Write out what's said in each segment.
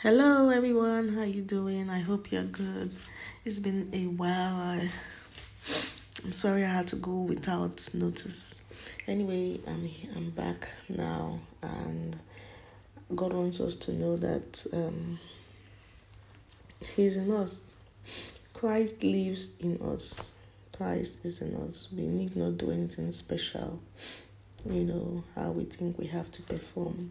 Hello everyone, how you doing? I hope you're good. It's been a while. I, I'm sorry I had to go without notice. Anyway, I'm I'm back now, and God wants us to know that um, He's in us. Christ lives in us. Christ is in us. We need not do anything special. You know how we think we have to perform.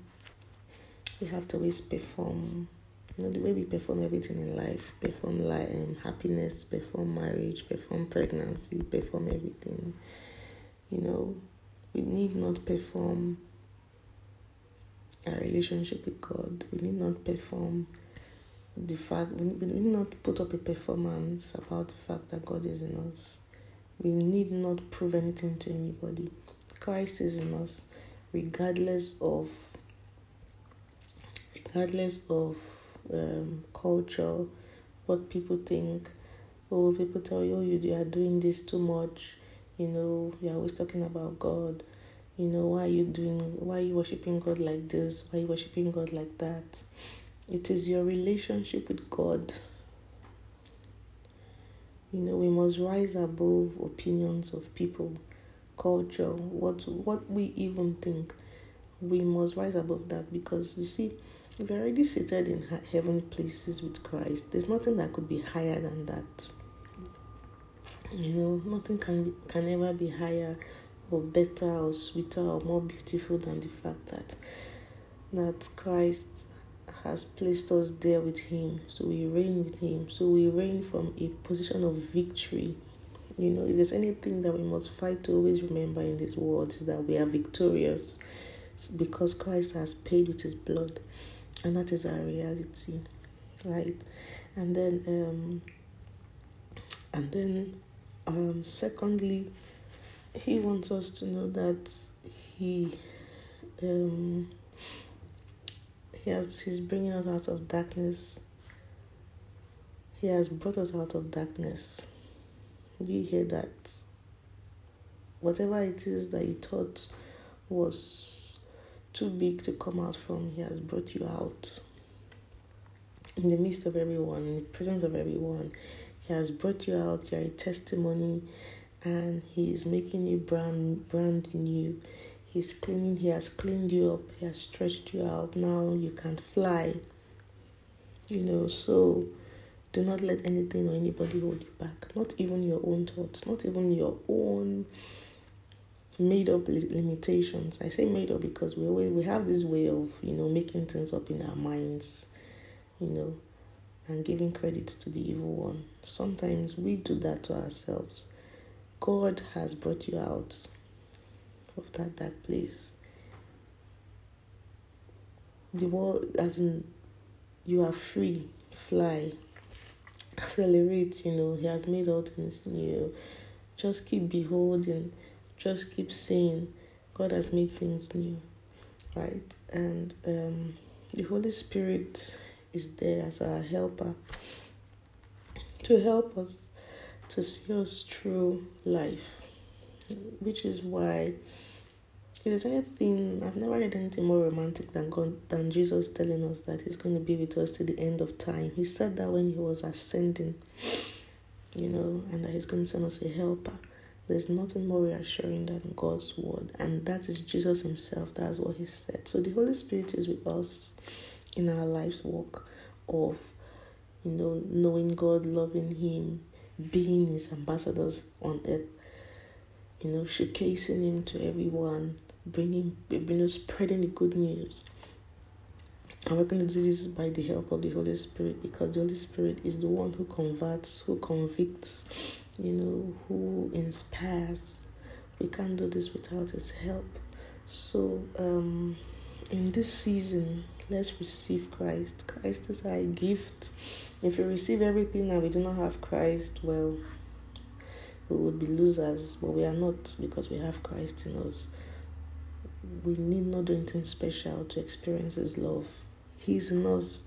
We have to always perform you know the way we perform everything in life perform like um, happiness perform marriage perform pregnancy perform everything. You know we need not perform our relationship with god. We need not perform the fact we need, we need not put up a performance about the fact that god is in us. We need not prove anything to anybody. Christ is in us regardless of regardless of um, culture, what people think. Oh, people tell you, oh, you are doing this too much. You know, you're always talking about God. You know, why are you doing, why are you worshiping God like this? Why are you worshiping God like that? It is your relationship with God. You know, we must rise above opinions of people, culture, what what we even think. We must rise above that because you see, if you're already seated in heaven places with Christ, there's nothing that could be higher than that. You know, nothing can be, can ever be higher or better or sweeter or more beautiful than the fact that that Christ has placed us there with Him. So we reign with Him. So we reign from a position of victory. You know, if there's anything that we must fight to always remember in this world is that we are victorious because Christ has paid with His blood and that is our reality right? And then um and then um secondly he wants us to know that he um he has he's bringing us out of darkness. He has brought us out of darkness. Do you hear that? Whatever it is that you thought was too big to come out from, He has brought you out. In the midst of everyone, in the presence of everyone, He has brought you out. You're a testimony, and He is making you brand brand new. He's cleaning. He has cleaned you up. He has stretched you out. Now you can fly. You know, so do not let anything or anybody hold you back. Not even your own thoughts. Not even your own made up limitations. I say made up because we always we have this way of you know making things up in our minds, you know, and giving credit to the evil one. Sometimes we do that to ourselves. God has brought you out of that dark place. The world, as in, you are free, fly, accelerate. You know, He has made all things new. Just keep beholding just keep saying God has made things new, right? And um, the Holy Spirit is there as our helper to help us to see us through life, which is why if there's anything I've never heard anything more romantic than God than Jesus telling us that He's going to be with us to the end of time. He said that when He was ascending, you know, and that He's going to send us a helper. There's nothing more reassuring than God's word, and that is Jesus Himself. That's what He said. So the Holy Spirit is with us in our life's walk of, you know, knowing God, loving Him, being His ambassadors on earth, you know, showcasing Him to everyone, bringing, you know, spreading the good news. And we're going to do this by the help of the Holy Spirit because the Holy Spirit is the one who converts, who convicts, you know, who inspires. We can't do this without His help. So, um, in this season, let's receive Christ. Christ is our gift. If we receive everything and we do not have Christ, well, we would be losers, but we are not because we have Christ in us. We need not do anything special to experience His love. He's in us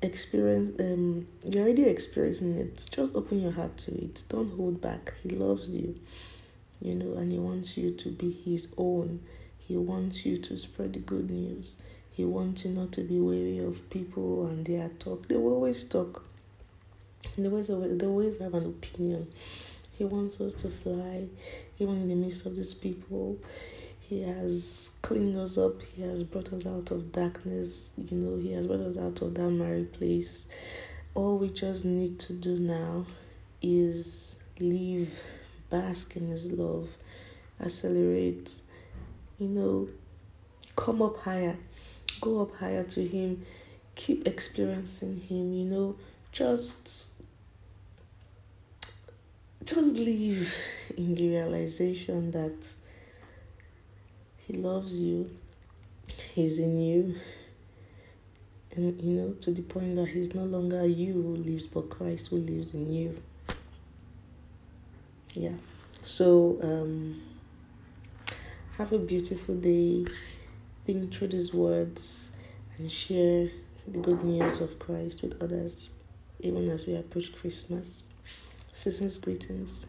experience um you're already experiencing it just open your heart to it don't hold back he loves you you know and he wants you to be his own he wants you to spread the good news He wants you not to be wary of people and their talk. They will always talk. They always, they always have an opinion. He wants us to fly, even in the midst of these people. He has cleaned us up. He has brought us out of darkness. You know, He has brought us out of that married place. All we just need to do now is live, bask in His love, accelerate, you know, come up higher go up higher to Him, keep experiencing Him, you know, just just live in the realization that He loves you, He's in you, and you know, to the point that He's no longer you who lives, but Christ who lives in you. Yeah. So, um, have a beautiful day think through these words and share the good news of Christ with others, even as we approach Christmas. Season's greetings.